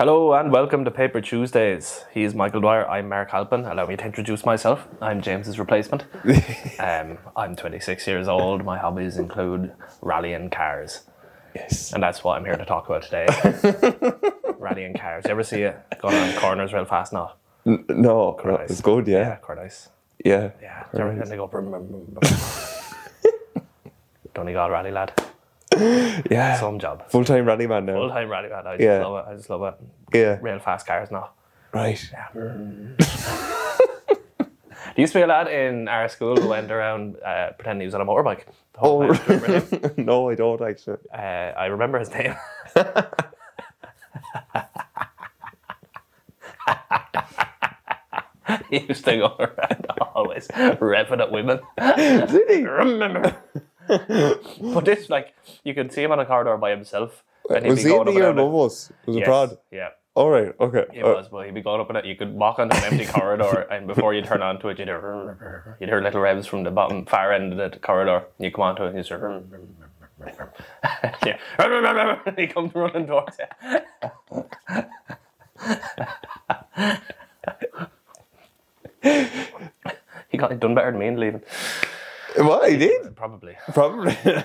Hello and welcome to Paper Tuesdays. He's Michael Dwyer. I'm Mark Halpin. Allow me to introduce myself. I'm James's replacement. um, I'm 26 years old. My hobbies include rallying cars, Yes. and that's what I'm here to talk about today. rallying cars. You ever see it going around corners real fast? No. N- no, it's good, Yeah, yeah. quite nice. Yeah. Yeah. Do you ever- Right. And they go. Brum, brum, brum, brum. Donegal rally lad. Yeah. Some job. Full time rally man now. Full time rally lad. I just Yeah. love it. I just love it. Yeah. Real fast cars now. Right. There used to be a lad in our school who went around uh, pretending he was on a motorbike. the whole Oh, time. Do you remember him? no, I don't actually. uh, I remember his name. he used to go around always revving at women. Did he? remember. but this, like, you could see him on a corridor by himself. And he'd Was be he going in the year and above us? Was it Yes, Prod? Yeah. All right. Okay. It Uh, was, but he'd be going up in it. You could walk onto an empty corridor, and before you turn onto it, you'd hear, you'd hear little revs from the bottom far end of the corridor. You come onto it, and you hear, yeah, he comes running towards you. he got done better than me in leaving, What he did? probably. Probably.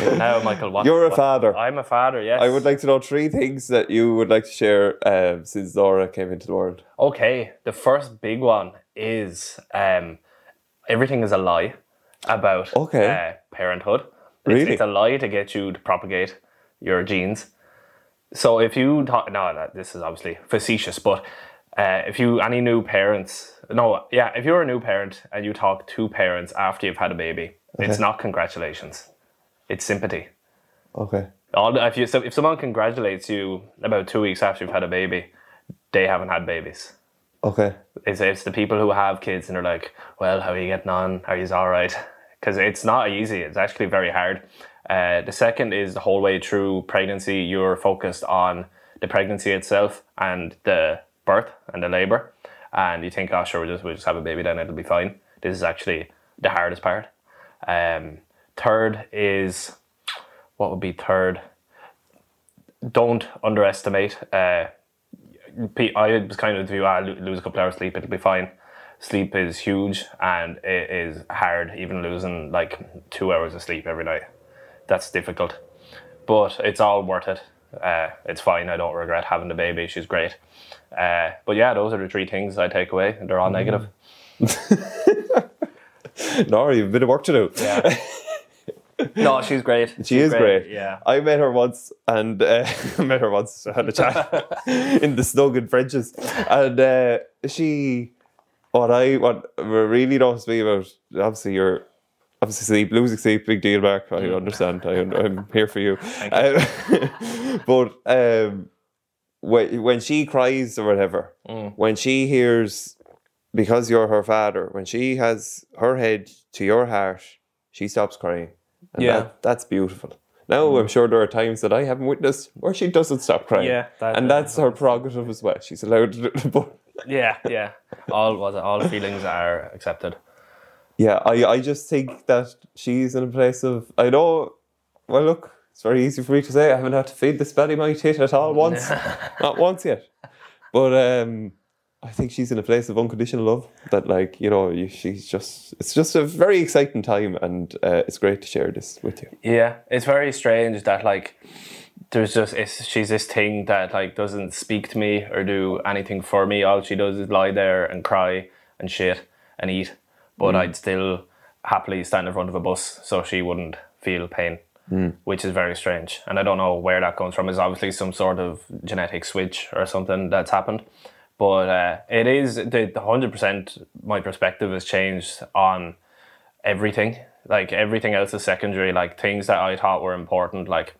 Now, Michael, what? You're a what- father. I'm a father. Yes. I would like to know three things that you would like to share um, since Zora came into the world. Okay, the first big one is um, everything is a lie about Okay. uh, parenthood. It's, Really? it's a lie to get you to propagate your genes. So if you talk, no, this is obviously facetious, but uh, if you any new parents, no, yeah, if you're a new parent and you talk to parents after you've had a baby, it's not congratulations, it's sympathy. Okay. All, if you so if someone congratulates you about two weeks after you've had a baby, they haven't had babies. Okay. It's, it's the people who have kids and they're like, well, how are you getting on? Are you all right? Because it's not easy. It's actually very hard. Uh, the second is the whole way through pregnancy, you're focused on the pregnancy itself and the birth and the labor. And you think, oh, sure, we'll just, we'll just have a baby, then it'll be fine. This is actually the hardest part. Um, third is, what would be third? Don't underestimate uh, I was kind of the view, ah, lose a couple hours sleep, it'll be fine. Sleep is huge and it is hard, even losing like two hours of sleep every night. That's difficult. But it's all worth it. Uh, it's fine. I don't regret having the baby. She's great. Uh, but yeah, those are the three things I take away, and they're all negative. Nora, you've a bit of work to do. Yeah. no, she's great. She She's is great. Yeah. I met her once and uh, met her once, had a chat in the snug in French's. And uh, she, what I, what really noticed me about, obviously you're, obviously sleep, losing sleep, big deal, Mark. I understand. I, I'm here for you. Um, but um, when, when she cries or whatever, Mm. when she hears, because you're her father, when she has her head to your heart, she stops crying. And Yeah. Mm. that, that's beautiful. Now, I'm sure there are times that I haven't witnessed where she doesn't stop crying. Yeah, that- and that's her prerogative as well. She's allowed to Yeah, yeah. All was all feelings are accepted. Yeah, I, I just think that she's in a place of, I know, well, look, it's very easy for me to say I haven't had to feed this belly my tit at all once. Not once yet. But um, I think she's in a place of unconditional love that, like, you know, you, she's just, it's just a very exciting time and uh, it's great to share this with you. Yeah, it's very strange that like there's just it's, she's this thing that like doesn't speak to me or do anything for me. All she does is lie there and cry and shit and eat. But I'd still happily stand in front of a bus so she wouldn't feel pain, which is very strange. And I don't know where that comes from. It's obviously some sort of genetic switch or something that's happened. But uh, it is the hundred percent. My perspective has changed on everything. Like everything else is secondary. Like things that I thought were important, like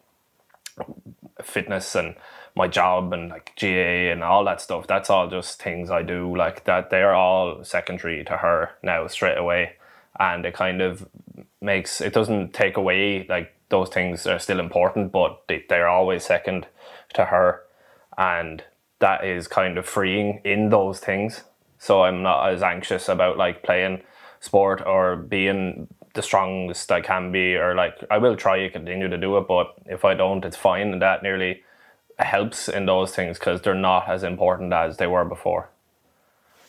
fitness and my job and like GA and all that stuff. That's all just things I do. Like that, they're all secondary to her now straight away, and it kind of makes it doesn't take away like those things are still important, but they, they're always second to her, and that is kind of freeing in those things. So I'm not as anxious about like playing sport or being the strongest I can be, or like I will try to continue to do it, but if I don't, it's fine. And that nearly helps in those things because they're not as important as they were before,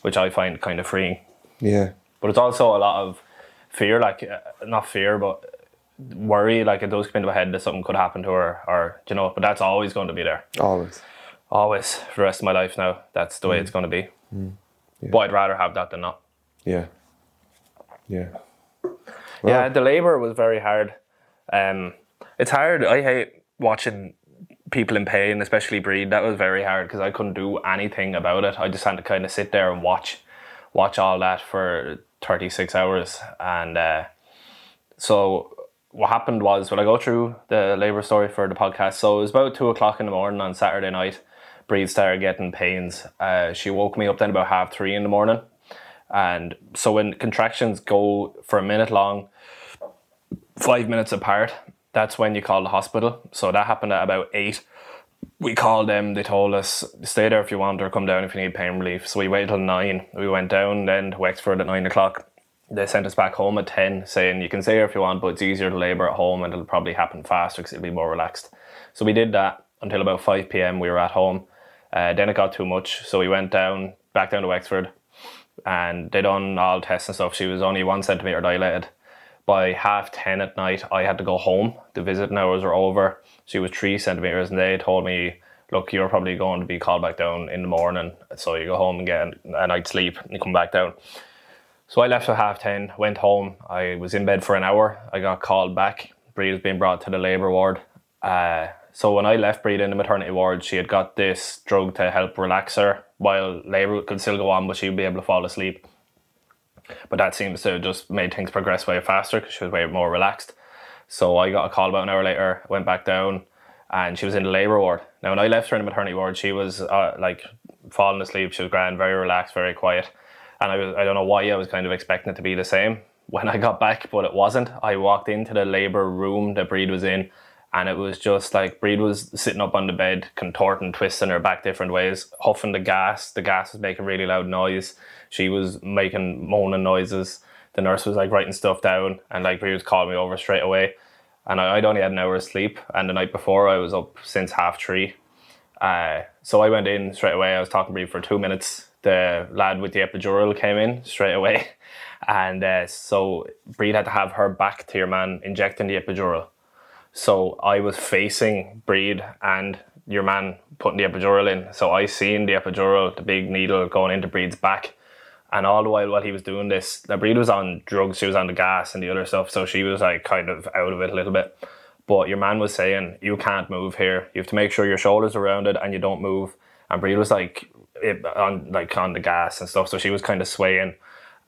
which I find kind of freeing. Yeah. But it's also a lot of fear, like uh, not fear, but worry. Like it does come into my head that something could happen to her, or you know. But that's always going to be there, Always. always for the rest of my life. Now that's the way it's going to be. But I'd rather have that than not. Yeah. Yeah. Yeah, the labour was very hard. Um, it's hard. I hate watching people in pain, especially breed. That was very hard because I couldn't do anything about it. I just had to kind of sit there and watch, watch all that for thirty six hours. And uh, so what happened was, when I go through the labour story for the podcast, so it was about two o'clock in the morning on Saturday night. Breed started getting pains. Uh, she woke me up then about half three in the morning. And so when contractions go for a minute long, five minutes apart, that's when you call the hospital. So that happened at about eight. We called them, they told us, stay there if you want or come down if you need pain relief. So we waited till nine. We went down then to Wexford at nine o'clock. They sent us back home at 10, saying you can stay here if you want, but it's easier to labour at home and it'll probably happen faster because it'll be more relaxed. So we did that until about 5 pm. We were at home. Uh, then it got too much, so we went down, back down to Wexford, and they done all tests and stuff. She was only one centimetre dilated. By half 10 at night, I had to go home. The visiting hours were over. She was three centimetres, and they told me, look, you're probably going to be called back down in the morning. So you go home again and get a sleep and come back down. So I left at half 10, went home. I was in bed for an hour. I got called back. Breed was being brought to the labour ward. Uh, so when I left Breed in the maternity ward, she had got this drug to help relax her while labour could still go on, but she would be able to fall asleep. But that seems to have just made things progress way faster because she was way more relaxed. So I got a call about an hour later, went back down, and she was in the labour ward. Now, when I left her in the maternity ward, she was uh, like falling asleep. She was grand, very relaxed, very quiet. And I, was, I don't know why I was kind of expecting it to be the same when I got back, but it wasn't. I walked into the labour room that Breed was in, and it was just like Breed was sitting up on the bed, contorting, twisting her back different ways, huffing the gas. The gas was making really loud noise. She was making moaning noises. The nurse was like writing stuff down, and like Breed was calling me over straight away. And I, I'd only had an hour of sleep, and the night before I was up since half three. Uh, so I went in straight away. I was talking to for two minutes. The lad with the epidural came in straight away, and uh, so Breed had to have her back to your man injecting the epidural. So I was facing Breed and your man putting the epidural in. So I seen the epidural, the big needle going into Breed's back. And all the while while he was doing this, Breed was on drugs, she was on the gas and the other stuff. So she was like kind of out of it a little bit. But your man was saying, You can't move here. You have to make sure your shoulders are rounded and you don't move. And Breed was like it, on like on the gas and stuff. So she was kind of swaying.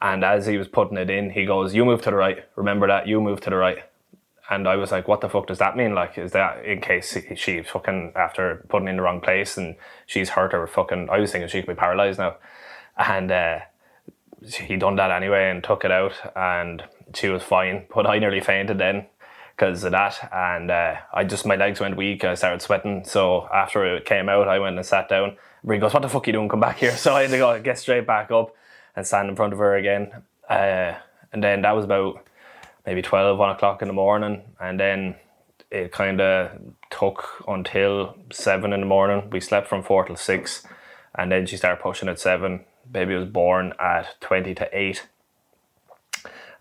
And as he was putting it in, he goes, You move to the right. Remember that, you move to the right. And I was like, what the fuck does that mean? Like, is that in case she fucking, after putting in the wrong place and she's hurt or fucking, I was thinking she could be paralyzed now. And uh, he done that anyway and took it out and she was fine. But I nearly fainted then because of that. And uh, I just, my legs went weak. I started sweating. So after it came out, I went and sat down. Bree goes, what the fuck are you doing? Come back here. So I had to go get straight back up and stand in front of her again. Uh, and then that was about maybe 12, 1 o'clock in the morning. And then it kind of took until 7 in the morning. We slept from 4 till 6. And then she started pushing at 7. Baby was born at 20 to 8.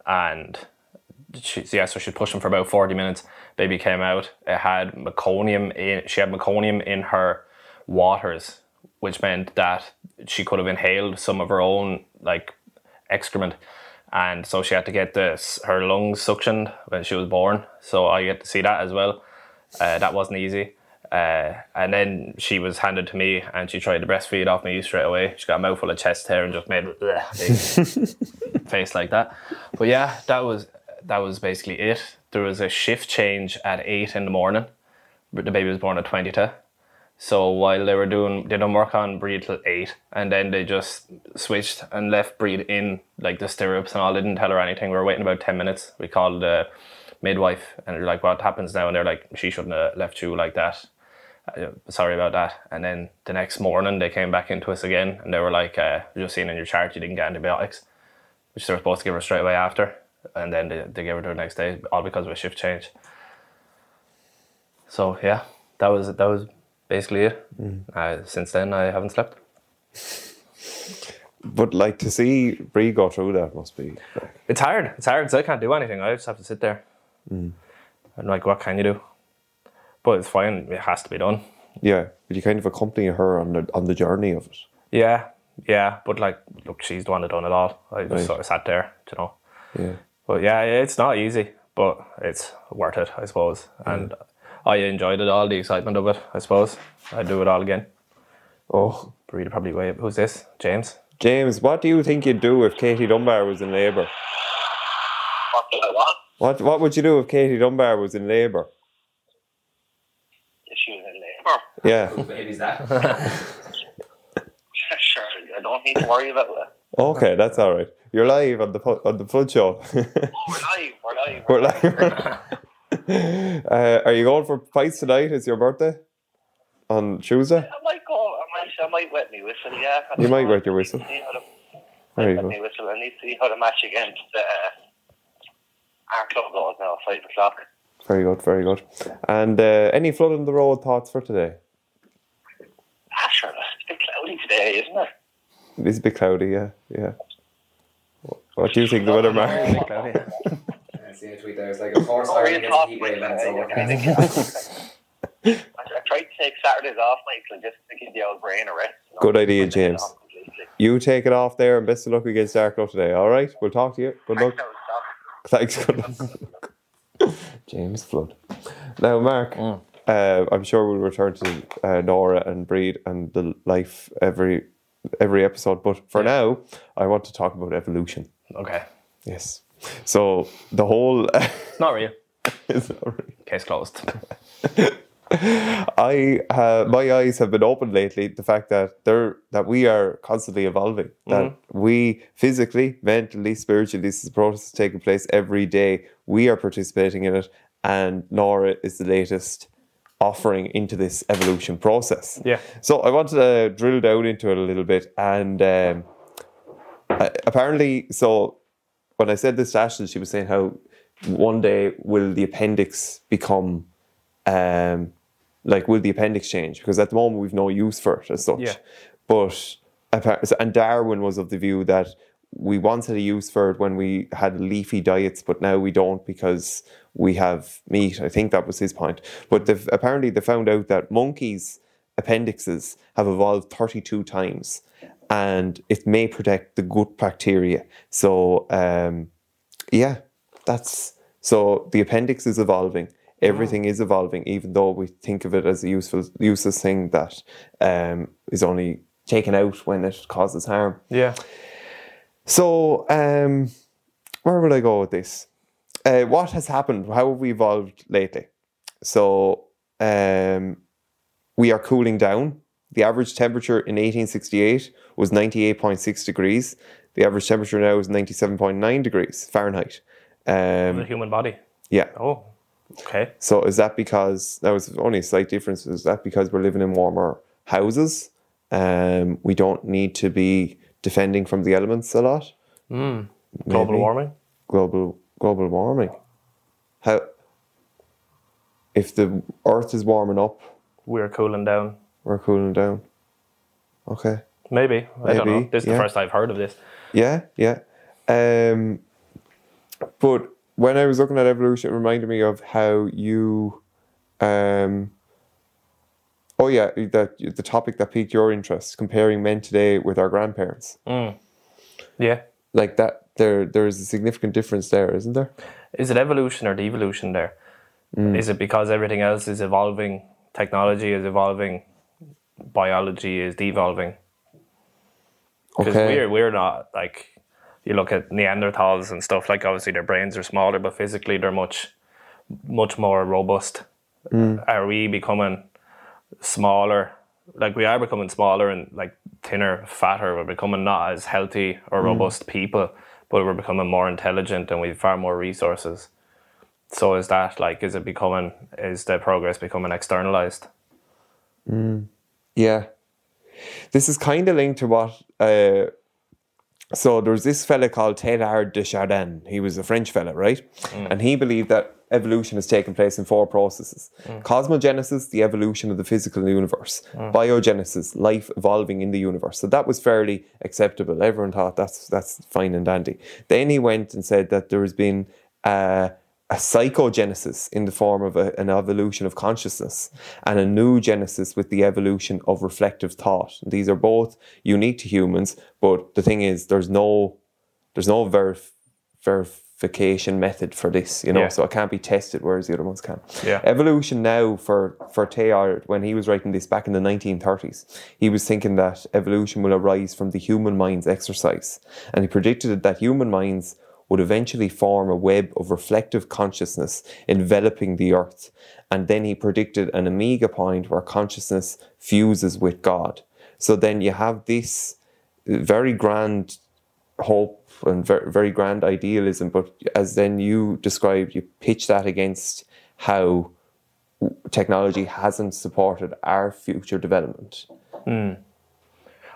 And she, yeah, so she was pushing for about 40 minutes. Baby came out. It had meconium in, she had meconium in her waters, which meant that she could have inhaled some of her own like excrement and so she had to get this her lungs suctioned when she was born. So I get to see that as well. Uh, that wasn't easy. Uh, and then she was handed to me, and she tried to breastfeed off me straight away. She got a mouthful of chest hair and just made a face like that. But yeah, that was that was basically it. There was a shift change at eight in the morning. The baby was born at twenty to. So while they were doing, they done work on Breed till eight, and then they just switched and left Breed in like the stirrups and all. They didn't tell her anything. We were waiting about ten minutes. We called the midwife, and they're like, "What happens now?" And they're like, "She shouldn't have left you like that. Uh, sorry about that." And then the next morning, they came back into us again, and they were like, uh, "Just seeing in your chart, you didn't get antibiotics, which they were supposed to give her straight away after." And then they, they gave her to her the next day, all because of a shift change. So yeah, that was that was basically it. Uh, since then, I haven't slept. But like to see Brie go through that must be. It's hard. It's hard because I can't do anything. I just have to sit there. And like, what can you do? But it's fine. It has to be done. yeah, but you kind of accompany her on the on the journey of it. Yeah, yeah. But like, look, she's the one that done it all. I just Right. sort of sat there, you know. Yeah. But yeah, it's not easy, but it's worth it, I suppose. And I enjoyed it all, the excitement of it, I suppose. I'd do it all again. Oh, Rita probably wait. Who's this? James? James, what do you think you'd do if Katie Dunbar was in labour? What do What What would you do if Katie Dunbar was in labour? If she was in labour. Yeah. baby's that? sure, I don't need to worry about that. Okay, that's all right. You're live on the fu- on the Flood Show. Oh, we're live, we're live. We're live. uh, are you going for pints tonight? It's your birthday on Tuesday. I might go, I might, I might wet me whistle, yeah. You might wet your whistle. See how the, There you go. whistle. I need to see how the match against uh, our club goes now, 5 o'clock. Very good, very good. And uh, any flood on the road thoughts for today? Sure, it's a bit cloudy today, isn't it? It is a bit cloudy, yeah, yeah. What do you think the weather, Mark? I see a tweet there. It's like a force fire are you against heat wave and so I, I tried to take Saturdays off, Michael, just to give the old brain a rest. you know. Good idea, Put the head James. You take it off there and best of luck against Arklow today, all right? We'll talk to you. Good luck. Thanks, Thanks, good luck. James Flood. Now, Mark, mm. Uh, I'm sure we'll return to uh, Nora and Breed and the life every every episode, but for now, I want to talk about evolution. okay. Yes. So the whole. it's Not real. Sorry. Case closed. I uh, my eyes have been opened lately. The fact that they're that we are constantly evolving. That we physically, mentally, spiritually, this process is a process taking place every day. We are participating in it, and Nora is the latest offering into this evolution process. Yeah. So I wanted to drill down into it a little bit, and um, uh, apparently, so when I said this to Ashley, she was saying how one day will the appendix become um, like will the appendix change? Because at the moment we've no use for it as such. Yeah. But and Darwin was of the view that we had a use for it when we had leafy diets, but now we don't because we have meat. I think that was his point. But apparently they found out that monkeys' appendixes have evolved 32 times and it may protect the gut bacteria. So, um, yeah, that's so the appendix is evolving. Everything is evolving, even though we think of it as a useful, useless thing that um, is only taken out when it causes harm. Yeah. So, um, where would I go with this? Uh, what has happened? How have we evolved lately? So, um, we are cooling down. The average temperature in 1868 was 98.6 degrees. The average temperature now is 97.9 degrees Fahrenheit. The Um, human body. yeah. Oh. Okay. So is that because that was only a slight difference? Is that because we're living in warmer houses? Um, we don't need to be defending from the elements a lot. Global warming. Global global warming. How if the Earth is warming up, We're cooling down. we're cooling down. Okay. Maybe. I don't know. This is yeah. the first I've heard of this. Yeah, yeah. Um, but when I was looking at evolution, it reminded me of how you, um, oh yeah, that the topic that piqued your interest, comparing men today with our grandparents, Yeah. like that. There, there is a significant difference there, isn't there? Is it evolution or devolution there? Mm. Is it because everything else is evolving? Technology is evolving. Biology is devolving. Because Okay. we're we're not like you look at Neanderthals and stuff. Like obviously their brains are smaller, but physically they're much much more robust. Mm. Are we becoming smaller? Like we are becoming smaller and like thinner, fatter. We're becoming not as healthy Mm. or robust people, but we're becoming more intelligent and we've far more resources. So is that like is it becoming is the progress becoming externalized? Yeah. This is kind of linked to what uh, so there was this fella called Teilhard de Chardin. He was a French fella, right? Mm. And he believed that evolution has taken place in four processes mm. cosmogenesis, the evolution of the physical universe, mm. biogenesis, life evolving in the universe. So that was fairly acceptable. Everyone thought that's, that's fine and dandy. Then he went and said that there has been uh, a psychogenesis in the form of a, an evolution of consciousness and a noogenesis with the evolution of reflective thought. These are both unique to humans, but the thing is, there's no there's no verif- verification method for this, you know, Yeah. so it can't be tested, whereas the other ones can. Yeah. Evolution now for for Teilhard, when he was writing this back in the 1930s, he was thinking that evolution will arise from the human mind's exercise, and he predicted that human minds would eventually form a web of reflective consciousness enveloping the earth. And then he predicted an omega point where consciousness fuses with God. So then you have this very grand hope and very, very grand idealism, but as then you described, you pitch that against how technology hasn't supported our future development. Hmm.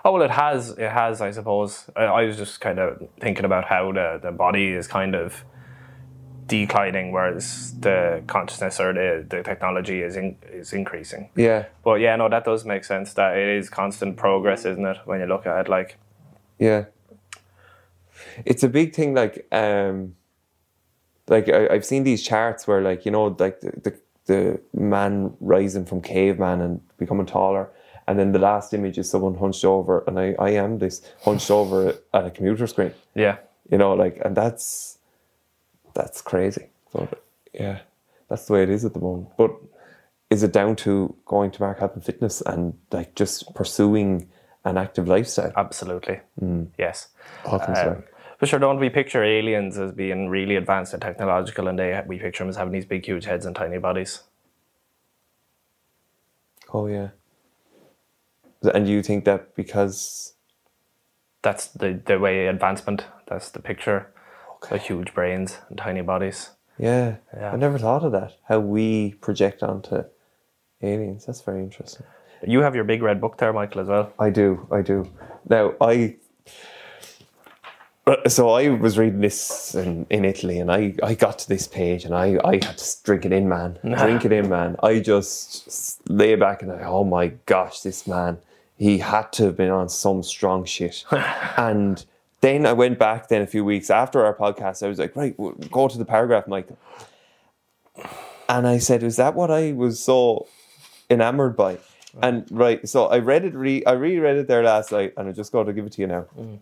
Oh well, it has. It has, I suppose. I, I was just kind of thinking about how the, the body is kind of declining, whereas the consciousness or the, the technology is in, is increasing. Yeah, But yeah, no, that does make sense. That it is constant progress, isn't it? When you look at it, like yeah. It's a big thing. Like, um, like I, I've seen these charts where, like, you know, like the, the the man rising from caveman and becoming taller, and then the last image is someone hunched over, and I I am this hunched over at a computer screen. yeah, you know like and that's that's crazy but yeah that's the way it is at the moment but is it down to going to mark and fitness and like just pursuing an active lifestyle absolutely. Yes. all comes Um, but sure, don't we picture aliens as being really advanced and technological, and they we picture them as having these big, huge heads and tiny bodies? oh yeah and you think that because That's the the way advancement. That's the picture. The huge brains and tiny bodies. yeah, Yeah. i never thought of that how we project onto aliens that's very interesting You have your big red book there, Michael, as well. I do, I do. Now I uh, so I was reading this in, in Italy and I, I got to this page and I, I had to drink it in, man. drink it in, man. I just lay back and I, oh my gosh, this man, he had to have been on some strong shit. and then I went back then a few weeks after our podcast. I was like, right, w- go to the paragraph, Michael. And I said, is that what I was so enamored by? And right, so I read it, re- I reread it there last night, and I just got to give it to you now. Mm.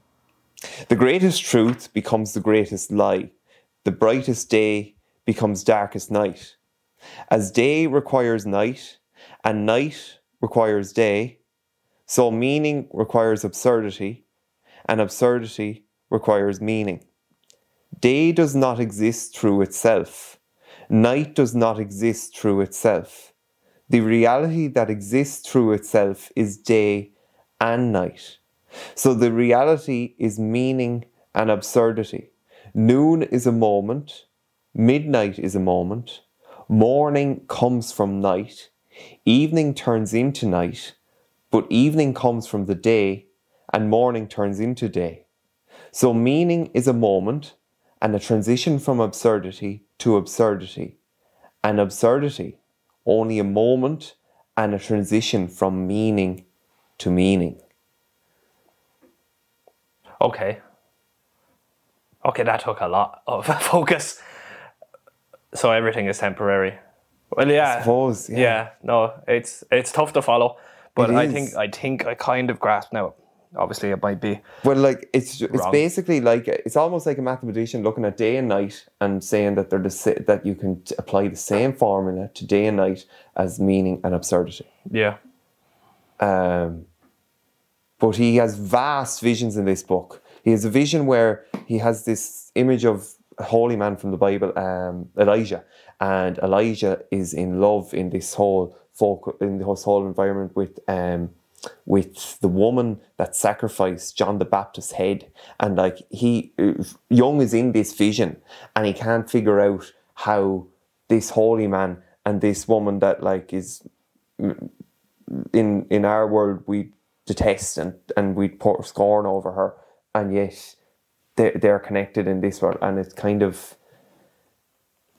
The greatest truth becomes the greatest lie. The brightest day becomes darkest night. As day requires night, and night requires day, so meaning requires absurdity, and absurdity requires meaning. Day does not exist through itself. Night does not exist through itself. The reality that exists through itself is day and night. So the reality is meaning and absurdity. Noon is a moment, midnight is a moment, morning comes from night, evening turns into night, but evening comes from the day, and morning turns into day. So meaning is a moment and a transition from absurdity to absurdity, and absurdity only a moment and a transition from meaning to meaning. Okay. Okay, that took a lot of focus. So everything is temporary. Well, yeah. I suppose, yeah. no, it's it's tough to follow, but I think I think I kind of grasp now. Obviously, it might be. Well, like it's it's Wrong. basically like it's almost like a mathematician looking at day and night and saying that they're the that you can t- apply the same formula to day and night as meaning and absurdity. Yeah. Um, but he has vast visions in this book. He has a vision where he has this image of a holy man from the Bible, um, Elijah, and Elijah is in love in this whole folk in this whole environment with um, with the woman that sacrificed John the Baptist's head, and like he uh, Jung is in this vision, and he can't figure out how this holy man and this woman that like is mm, mm, in in our world we detest and and we pour scorn over her and yet they're, they're connected in this world, and it's kind of.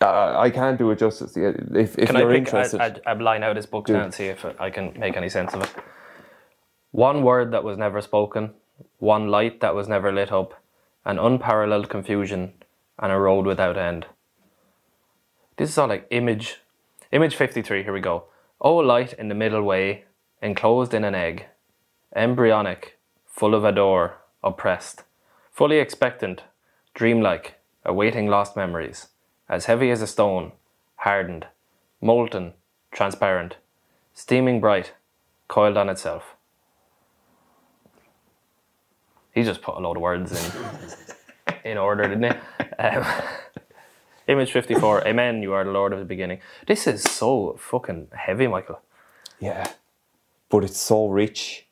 I can't do it justice. If, if Can I you're pick interested, a, a, a line out this book now and see if I can make any sense of it? One word that was never spoken, one light that was never lit up, an unparalleled confusion, and a road without end. This is all like image. Image 53, here we go. Oh, light in the middle way, enclosed in an egg, embryonic, full of adore, oppressed, fully expectant, dreamlike, awaiting lost memories, as heavy as a stone, hardened, molten, transparent, steaming bright, coiled on itself. He just put a load of words in in order, didn't he? Um, image 54, Amen, you are the Lord of the beginning. This is so fucking heavy, Michael. yeah, but it's so rich.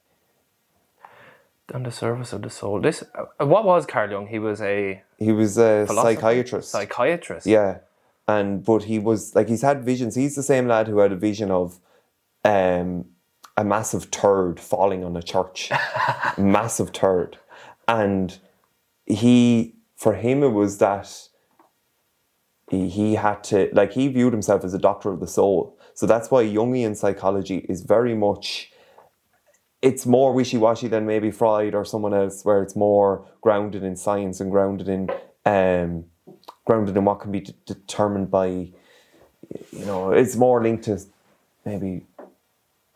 On the service of the soul. This, uh, what was Carl Jung? He was a He was a philosopher? psychiatrist. Psychiatrist. Yeah, and but he was like he's had visions. He's the same lad who had a vision of um, a massive turd falling on a church, massive turd, and he for him it was that he, he had to like he viewed himself as a doctor of the soul. So that's why Jungian psychology is very much it's more wishy-washy than maybe Freud or someone else, where it's more grounded in science and grounded in um, grounded in what can be d- determined by, you know, it's more linked to maybe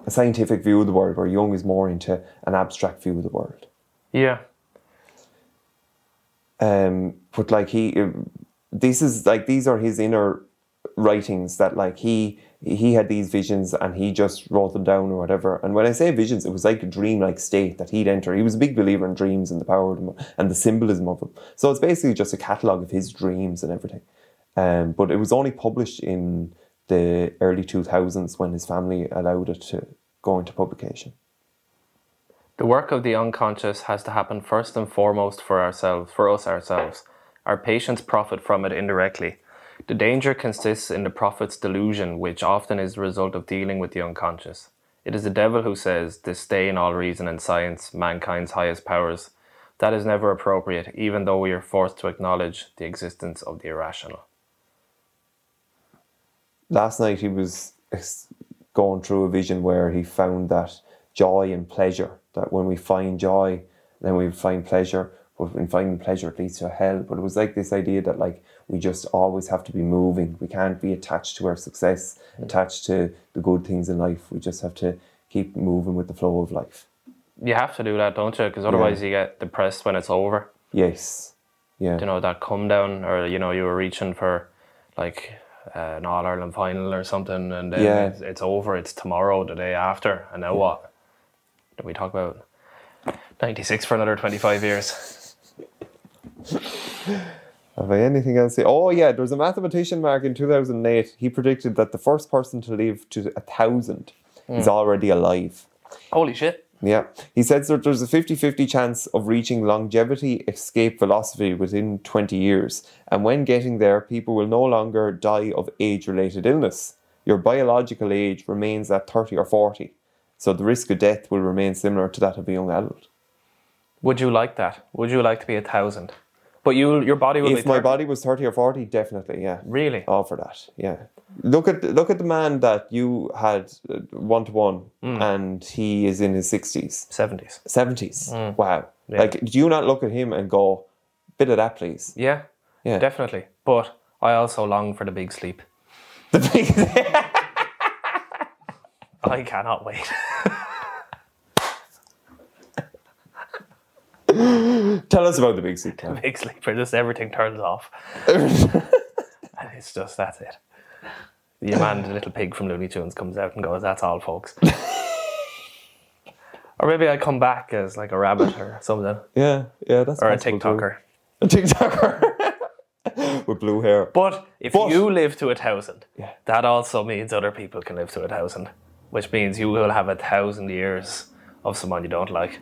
a scientific view of the world, where Jung is more into an abstract view of the world. Yeah. Um, but like he, this is like these are his inner writings that like he he had these visions and he just wrote them down or whatever. And when I say visions, it was like a dream-like state that he'd enter. He was a big believer in dreams and the power of them and the symbolism of them. So it's basically just a catalogue of his dreams and everything. Um, but it was only published in the early 2000s when his family allowed it to go into publication. The work of the unconscious has to happen first and foremost for ourselves, for us ourselves. Our patients profit from it indirectly. The danger consists in the prophet's delusion, which often is the result of dealing with the unconscious. It is the devil who says, disdain all reason and science, mankind's highest powers. That is never appropriate, even though we are forced to acknowledge the existence of the irrational. last night he was going through a vision where he found that joy and pleasure that when we find joy then we find pleasure but in finding pleasure it leads to hell. But it was like this idea that like we just always have to be moving. We can't be attached to our success attached to the good things in life. We just have to keep moving with the flow of life. You have to do that, don't you? Because otherwise you get depressed when it's over. yes. Yeah. You know that come down or you know you were reaching for like uh, an All Ireland final or something and then Yeah. it's, it's over. It's tomorrow the day after. And now what? Do we talk about 96 for another 25 years Have I anything else? to say? Oh yeah, there was a mathematician, Mark, in two thousand eight. He predicted that the first person to live to a thousand is hmm. already alive. holy shit Yeah. He said that there's a 50 50 chance of reaching longevity escape velocity within 20 years. And when getting there, people will no longer die of age related illness. Your biological age remains at 30 or 40. So the risk of death will remain similar to that of a young adult. would you like that would you like to be a thousand but you your body will If my body was 30 or 40, definitely, yeah. really All for that, yeah. Look at look at the man that you had one to one, and he is in his 60s. 70s 70s. Wow. Yeah. Like, do you not look at him and go, bit of that, please? yeah Yeah. definitely but I also long for the big sleep The big I cannot wait Tell us about the big sleep. The big sleep where just everything turns off And it's just that's it. The man, the little pig from Looney Tunes, comes out and goes, "That's all, folks." or maybe I come back as like a rabbit or something, yeah, yeah, that's or a possible too. TikToker. A TikToker with blue hair. But if But- you live to a thousand, Yeah. that also means other people can live to a thousand, which means you will have a thousand years of someone you don't like.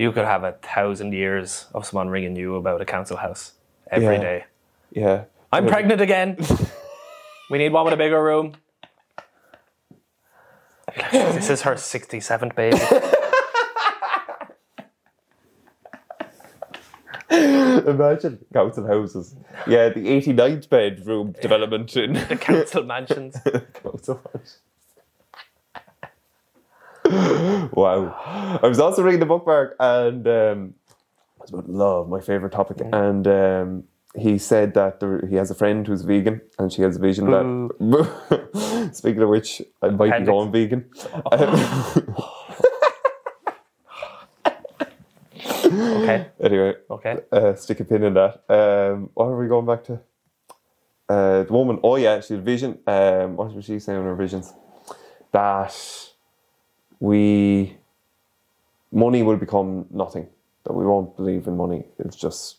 You could have a thousand years of someone ringing you about a council house every Yeah. day. Yeah. I'm pregnant again. we need one with a bigger room. This is her 67th baby. Imagine council houses. Yeah, the 89th bedroom development in The council mansions. council houses. wow. I was also reading the book, Mark, and um, it was about love, my favourite topic. And um, he said that there, he has a friend who's vegan, and she has a vision that. Speaking of which, I might Appendix. be going vegan. Okay. anyway, Okay. uh, stick a pin in that. Um, what are we going back to? Uh, the woman. Oh yeah, she had a vision. Um, what was she saying in her visions? That we money will become nothing. That we won't believe in money. It's just,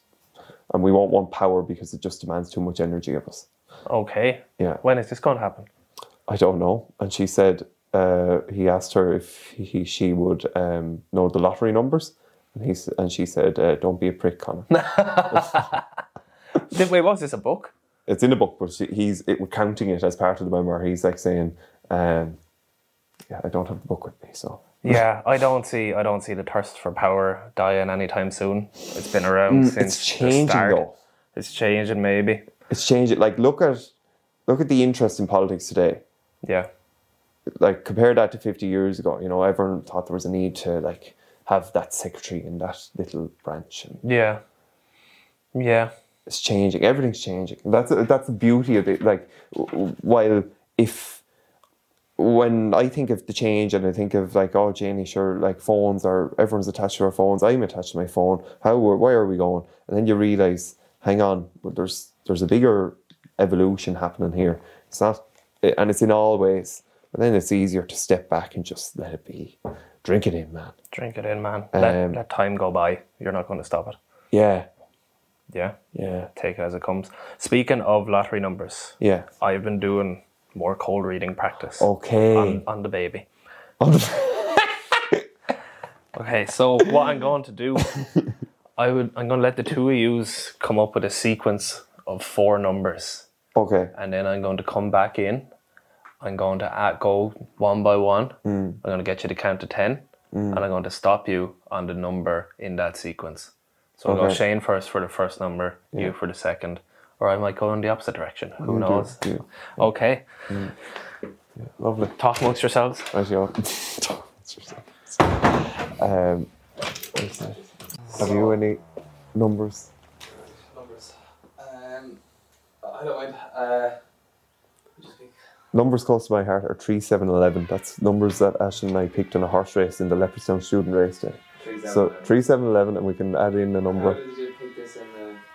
and we won't want power because it just demands too much energy of us. Okay. Yeah. When is this going to happen? I don't know. And she said uh, he asked her if he she would um, know the lottery numbers, and he and she said, uh, "Don't be a prick, Connor." Wait, was this a book? it's in a book, but he's it, counting it as part of the memoir. He's like saying, um, "Yeah, I don't have the book with me, so." Yeah, I don't see. I don't see the thirst for power dying anytime soon. It's been around since Mm, it's the changing start. though. It's changing, maybe. It's changing. Like look at look at the interest in politics today. Yeah. Like compare that to fifty years ago. You know, everyone thought there was a need to like have that secretary in that little branch, and Yeah. Yeah. it's changing. Everything's changing. That's that's the beauty of it. Like, while if when I think of the change and I think of like, oh, Janie, sure, like phones are everyone's attached to our phones. I'm attached to my phone. How? Where are we going? And then you realize, hang on, well, there's there's a bigger evolution happening here. It's not, and it's in all ways. But then it's easier to step back and just let it be. Drink it in, man. Drink it in, man. Let, Um, let time go by. You're not going to stop it. Yeah, Yeah. yeah, Take it as it comes. Speaking of lottery numbers, yeah. I've been doing more cold reading practice Okay. on, on the baby. Okay, so what I'm going to do, I would I'm going to let the two of yous come up with a sequence of four numbers, okay. and then I'm going to come back in. I'm going to add, go one by one. Mm. I'm going to get you to count to ten, and I'm going to stop you on the number in that sequence. So I'll go Okay. Shane first for the first number, you for the second, or I might go in the opposite direction. Who knows? yeah. Okay, Lovely. talk amongst yourselves. Right, you um, what's that? have you any numbers? Numbers. Um, I don't mind. Uh, just pick. Numbers close to my heart are 3, 7, 11. That's numbers that Ash and I picked on a horse race in the Leopardstown student race day. Three, seven, So 3, 7, 11, and we can add in a How number.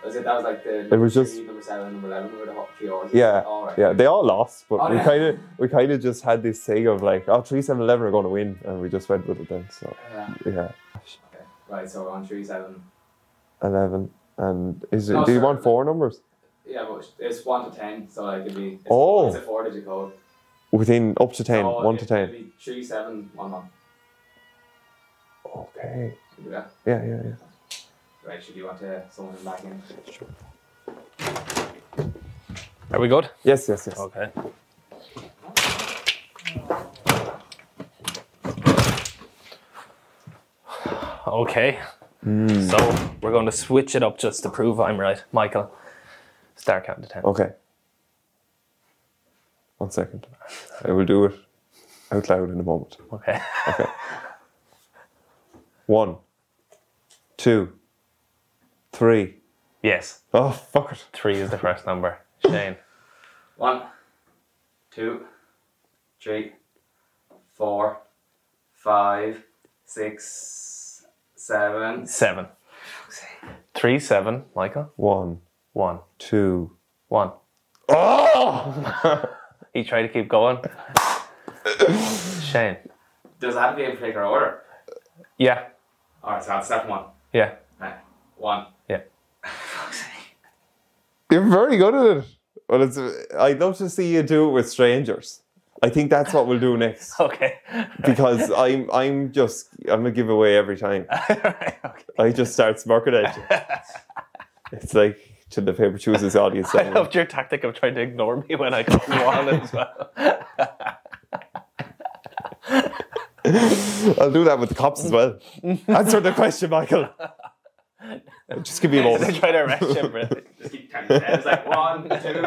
Was it that was like the? It was three, just- number seven, number eleven, were the hot three. Yeah, All right. yeah, they all lost, but Oh, we yeah. kind of we kind of just had this thing of like, oh, 3, 7, 11 are going to win, and we just went with it then. So Yeah. yeah, Okay. Right. So we're on three, seven. 11, and is it? No, do you want four numbers Yeah, but it's one to ten, so like it'd be. It's, Oh. It's a four-digit code. within up to 10, So one to it- 10? It'd be three, seven, one, one. Okay. Should we do that? Yeah, yeah, yeah. Right. Should you want uh, to someone back in? Sure. Are we good? Yes, yes, yes. Okay. Okay. Hmm. So we're going to switch it up just to prove I'm right. Michael, start counting to 10. Okay. One second. I will do it out loud in a moment. Okay. Okay. One, two, three. yes. Oh, fuck it. Three is the first number. Shane. One, two, three, four, five, six, seven. Seven. Three, seven. Michael. One, One. two. One. Oh! He tried to keep going. Shane. Does it have to be in particular order? Yeah. Alright, so that's step one. Yeah. Right. One. Yeah. You're very good at it. Well, it's. I'd love to see you do it with strangers. I think that's what we'll do next Okay. because I'm. I'm just. I'm a giveaway every time. okay. I just start smirking at you. It's like to the Paper Tuesdays audience. I saying, loved your tactic of trying to ignore me when I come on as well. I'll do that with the cops as well. Answer the question, Michael. Just give me a they moment. try to arrest you. for. Just keep counting. It's like one, two.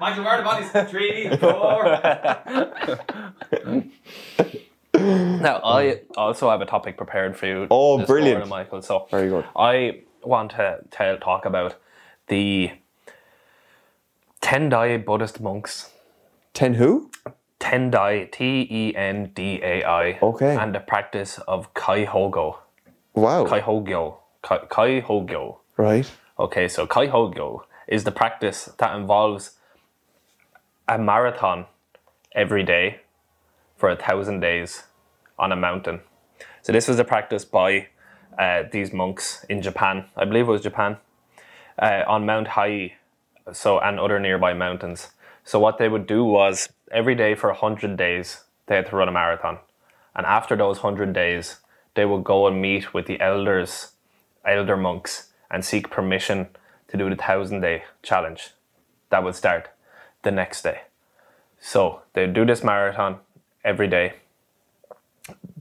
Michael, where the bodies? Three, four. Now, I also have a topic prepared for you. Oh, this brilliant. morning, Michael. So, Very good. I want to tell, talk about the Tendai Buddhist monks. Ten who? Tendai, T E N D A I. Okay. And the practice of Kaihogyo. Wow. Kaihogyo. Kai, Kaihogyo. Right. Okay, so Kaihogyo is the practice that involves a marathon every day for a thousand days on a mountain. So this was a practice by uh, these monks in Japan. I believe it was Japan uh, on Mount Hiei, so and other nearby mountains. So what they would do was every day for a hundred days they had to run a marathon, and after those hundred days they would go and meet with the elders, elder monks, and seek permission to do the thousand day challenge. That would start the next day. So they'd do this marathon every day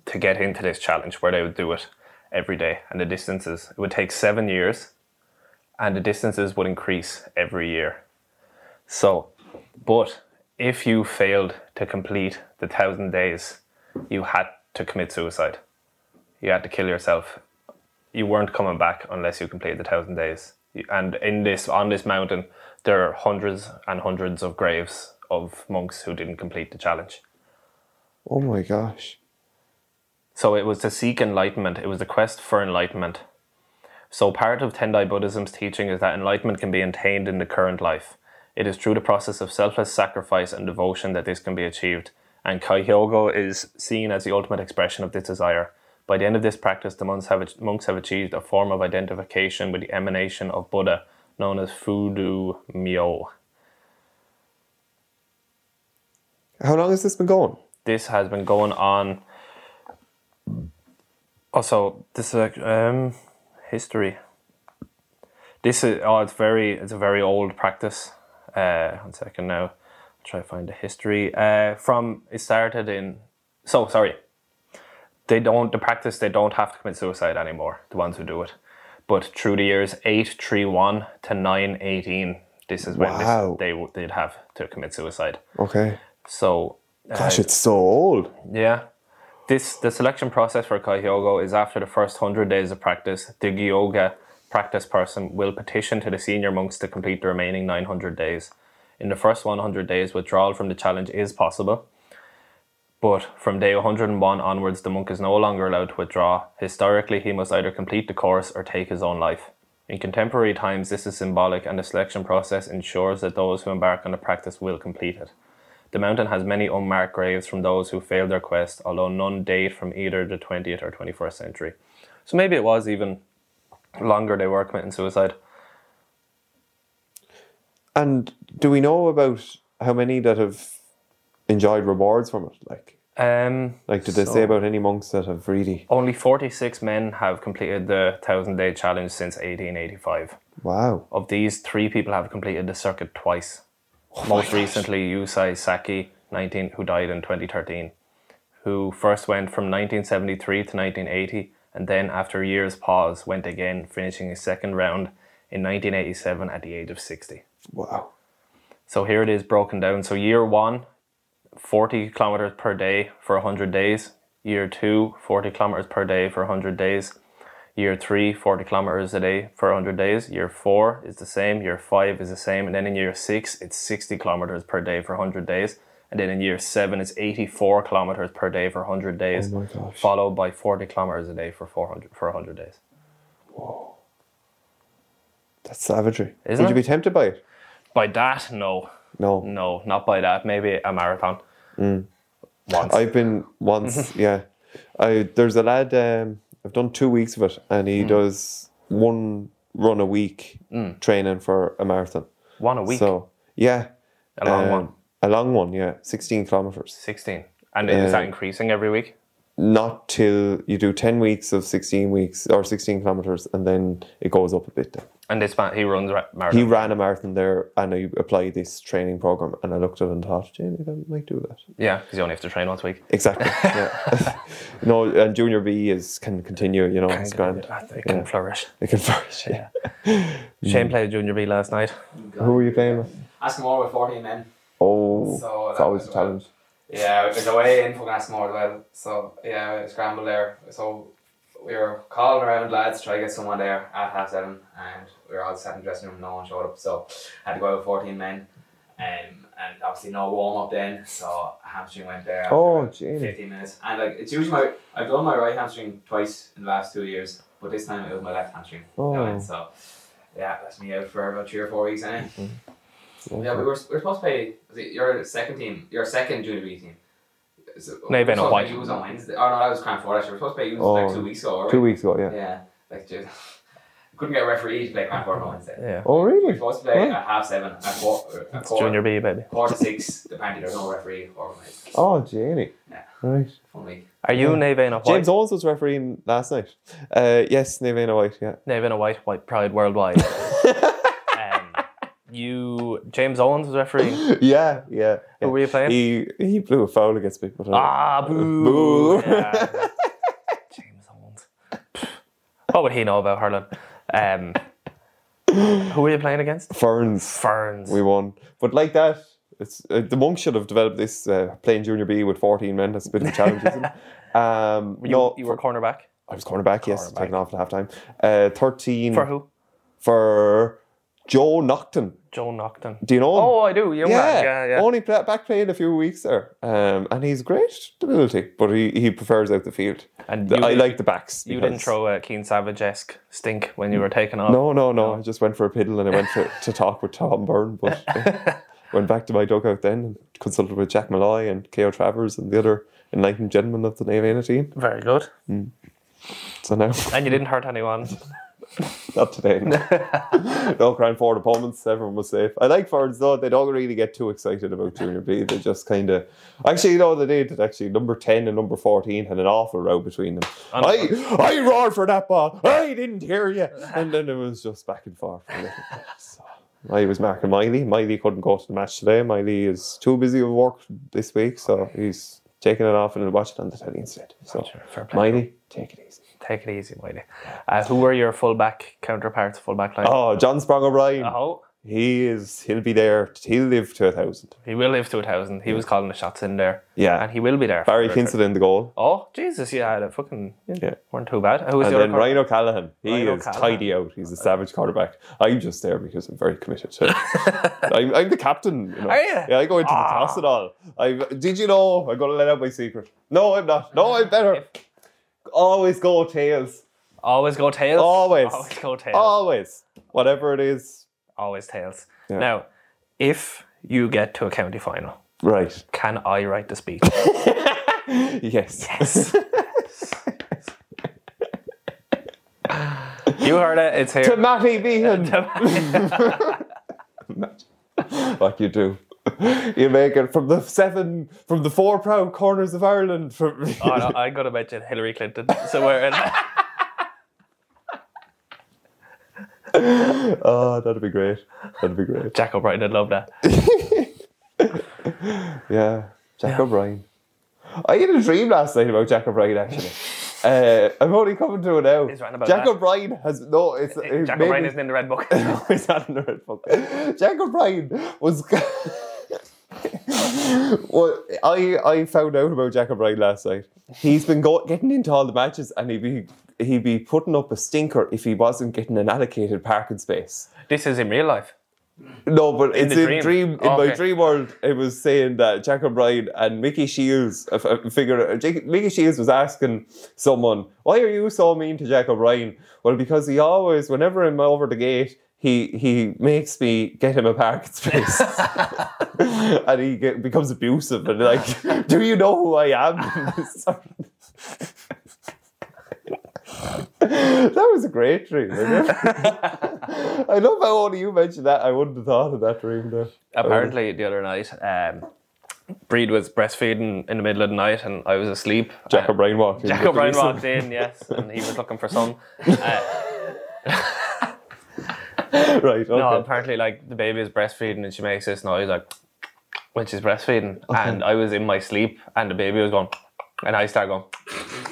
to get into this challenge where they would do it every day. And the distances, it would take seven years and the distances would increase every year. So, but if you failed to complete the thousand days, you had to commit suicide. You had to kill yourself. You weren't coming back unless you completed the thousand days. And in this, on this mountain, there are hundreds and hundreds of graves of monks who didn't complete the challenge. Oh my gosh. So it was to seek enlightenment. It was the quest for enlightenment. So part of Tendai Buddhism's teaching is that enlightenment can be attained in the current life. It is through the process of selfless sacrifice and devotion that this can be achieved. And Kaihogyo is seen as the ultimate expression of this desire. By the end of this practice, the monks have, monks have achieved a form of identification with the emanation of Buddha, known as Fudō Myōō. How long has this been going? this has been going on. Also, this is um, history. This is oh, it's very it's a very old practice. Uh, one second now, I'll try to find the history. Uh, from it started in so sorry. They don't the practice. They don't have to commit suicide anymore. The ones who do it, but through the years eight three one to nine eighteen, this is when Wow. this, they they'd have to commit suicide. Okay. So Gosh, uh, it's so old. yeah. This the selection process for Kaihogyo is after the first hundred days of practice, the Gyoja practice person will petition to the senior monks to complete the remaining nine hundred days. In the first one hundred days, withdrawal from the challenge is possible. But from day 101 onwards, the monk is no longer allowed to withdraw. Historically, he must either complete the course or take his own life. In contemporary times, this is symbolic, and the selection process ensures that those who embark on the practice will complete it. The mountain has many unmarked graves from those who failed their quest, although none date from either the 20th or 21st century. So maybe it was even longer they were committing suicide. And do we know about how many that have enjoyed rewards from it? Like, Um, like did they so say about any monks that have really? Only 46 men have completed the 1,000 day challenge since 1885. Wow. Of these, three people have completed the circuit twice. Oh Most recently, Yusai Sakai, 19, who died in 2013, who first went from 1973 to 1980, and then after a year's pause, went again, finishing his second round in 1987 at the age of 60. Wow. So here it is broken down. So year one, 40 kilometers per day for 100 days. Year two, 40 kilometers per day for 100 days. Year three, 40 kilometers a day for 100 days. Year four is the same. Year five is the same. And then in year six, it's 60 kilometers per day for 100 days. And then in year seven, it's 84 kilometers per day for 100 days, Oh followed by 40 kilometers a day for 400 for 100 days. Whoa. That's savagery. Isn't Would you be tempted by it? By that, no, No. no, not by that. Maybe a marathon. Mm. Once. I've been once, yeah. I there's a lad. Um, I've done two weeks of it, and Mm. he does one run a week training for a marathon. one a week. So yeah, A long um, one. A long one, yeah, sixteen kilometers. 16. And is that Uh, increasing every week? Not till you do 10 weeks of 16 weeks or 16 kilometers and then it goes up a bit then. And this man, he runs ra- marathon. He ran a marathon there and I applied this training program and I looked at it and thought, Jamie, I might do that. yeah, because you only have to train once a week. Exactly. Yeah. no, and junior B is can continue, you know, it's grand. They can flourish. It can flourish. Yeah. Shane played junior B last night. Who are you playing with? ask more with 14 men. Oh, So it's always a challenge. Yeah, there's a way in for Askmore as well. So yeah, we scrambled there. So we were calling around lads to try to get someone there at half seven, and we were all sat in the dressing room. No one showed up, so had to go out with 14 men. Um, and obviously no warm up then, so hamstring went there. Oh, Jamie. 15 minutes. And like it's usually my I've done my right hamstring twice in the last two years, but this time it was my left hamstring. Oh. so yeah, that's me out for about three or four weeks anyway. Mm-hmm. Yeah, we were, we were supposed to play. Was it your second team? Your second junior B team. So, No, we were Ben supposed White. play Use on Wednesday. Oh no, that was Craanford. Actually, we were supposed to play Use Oh, like two weeks ago. weren't Two weeks ago, yeah. Yeah, like dude, couldn't get a referee to play Craanford on Wednesday. Yeah. Oh, really? We were really? supposed to play Huh? at half seven. At quarter, at It's quarter, junior B, baby. quarter to six. Apparently, there's no referee organised. Oh, Jamie. Yeah. Right. Fun week. Are you Navena White? James Owens was refereeing last night. Uh, yes, Nevena White, yeah. Navena White, White Pride Worldwide. you, James Owens was refereeing. yeah, yeah. Who were you playing? He he blew a foul against me. Uh, Ah, boo. Boo. Yeah. James Owens. What would he know about hurling? Um, who were you playing against? Ferns. Ferns. We won. But like that, it's uh, the monks should have developed this uh, playing junior B with 14 men. That's a bit of a challenge, isn't it? Um, you, no, you were cornerback. I was cornerback, yes, Cornerback. taken off at halftime. Uh, 13 For who? for Joe Nocton. Joe Nocton. Do you know him? Oh, I do. Young yeah, man. Yeah, yeah. Only play, back playing a few weeks there, um, and he's great ability, but he, he prefers out the field. And The- you I like the backs. You didn't throw a Keen Savage esque stink when you were taken off. No, no, no. I just went for a piddle and I went to, to talk with Tom Byrne, but uh, went back to my dugout then and consulted with Jack Malloy and K.O. Travers and the other enlightened gentlemen of the Navy team. Very good. So now, And you didn't hurt anyone. not today. no crown forward opponents. Everyone was safe. I like Fords though. They don't really get too excited about Junior B. They just kind of. Actually, you know they did. Actually, number ten and number fourteen had an awful row between them. I I roared for that ball. I didn't hear you. And then it was just back and forth. for a little bit. So, I was marking Miley. Miley couldn't go to the match today. Miley is too busy with work this week, so he's taking it off and he'll watch it on the telly instead. So, Miley, take it easy. Take it easy, Whitey. Uh, who were your fullback counterparts, fullback line? Oh, John Sprong O'Brien. Oh, He is. He'll be there. He'll live to a thousand. he will live to a thousand. He was calling the shots in there. Yeah. And he will be there. Barry for- in the goal. Oh, Jesus, yeah, the fucking yeah, weren't too bad. Who was And the then Ryan O'Callaghan. He Ryan is O'Callaghan. tidy out. He's a savage quarterback. I'm just there because I'm very committed to. I'm, I'm the captain. You know. Are you? Yeah, I go into Ah. the toss at all. I did you know I'm gonna let out my secret? No, I'm not. No, I'm better. Always go tails. Always go tails. Always. Always go tails. Always. Whatever it is. Always tails. Yeah. Now, if you get to a county final, Right. can I write the speech? Yes. Yes. you heard it. It's here. to. Matty Behan. like you do. You make it from the seven, from the four proud corners of Ireland. From oh, no, I'm gonna mention Hillary Clinton somewhere. In oh, that'd be great. That'd be great. Jack O'Brien I'd love that. Yeah, Jack O'Brien. I had a dream last night about Jack O'Brien. Actually, uh, I'm only coming to it now. He's writing about Jack that. O'Brien has no. It's it Jack made O'Brien isn't in the red book. No, he's not in the red book. Jack O'Brien was. Well, I I found out about Jack O'Brien last night. He's been go- getting into all the matches, and he'd be he'd be putting up a stinker if he wasn't getting an allocated parking space. this is in real life. No, but it's the in dream? dream. in Oh, my dream world. It was saying that Jack O'Brien and Mickey Shields. Uh, f- I figure uh, Jake- Mickey Shields was asking someone, "Why are you so mean to Jack O'Brien?" Well, because he always, whenever I'm over the gate, he he makes me get him a parking space, and he get, becomes abusive and like, "Do you know who I am?" that was a great dream. I love how only you mentioned that. I wouldn't have thought of that dream there. Apparently, the other night, um, Breed was breastfeeding in the middle of the night, and I was asleep. Jack Uh, O'Brien walked in. Jack O'Brien walked in, yes, and he was looking for some. Uh, right, okay. No, apparently, like the baby is breastfeeding, and she makes this noise like when she's breastfeeding, and I was in my sleep, and the baby was going, and I started going.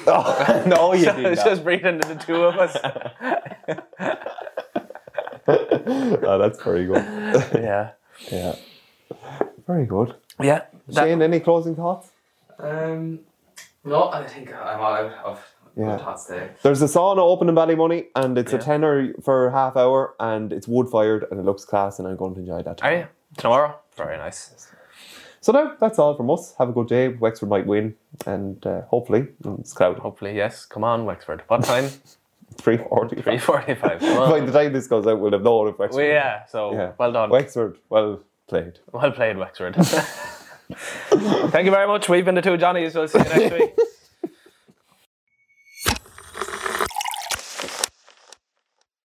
Oh, no, you It did was not. just breathing to the two of us. oh, that's very good. yeah, Yeah. Very good. yeah. that- Shane, any closing thoughts? Um, no, I think I'm out of Yeah. thoughts. There's a sauna open in Ballymoney and it's a Yeah. tenner for a half hour and it's wood fired and it looks class and I'm going to enjoy that. Are you tomorrow? Very nice. So now that's all from us. Have a good day. Wexford might win and uh, hopefully it's crowd Hopefully, yes. Come on, Wexford. What time? three forty. Three forty-five. By the time this goes out, we'll have known if Wexford. Well, yeah. So Yeah. well done. Wexford, well played. Well played, Wexford. Thank you very much. We've been the two Johnnies. We'll see you next week.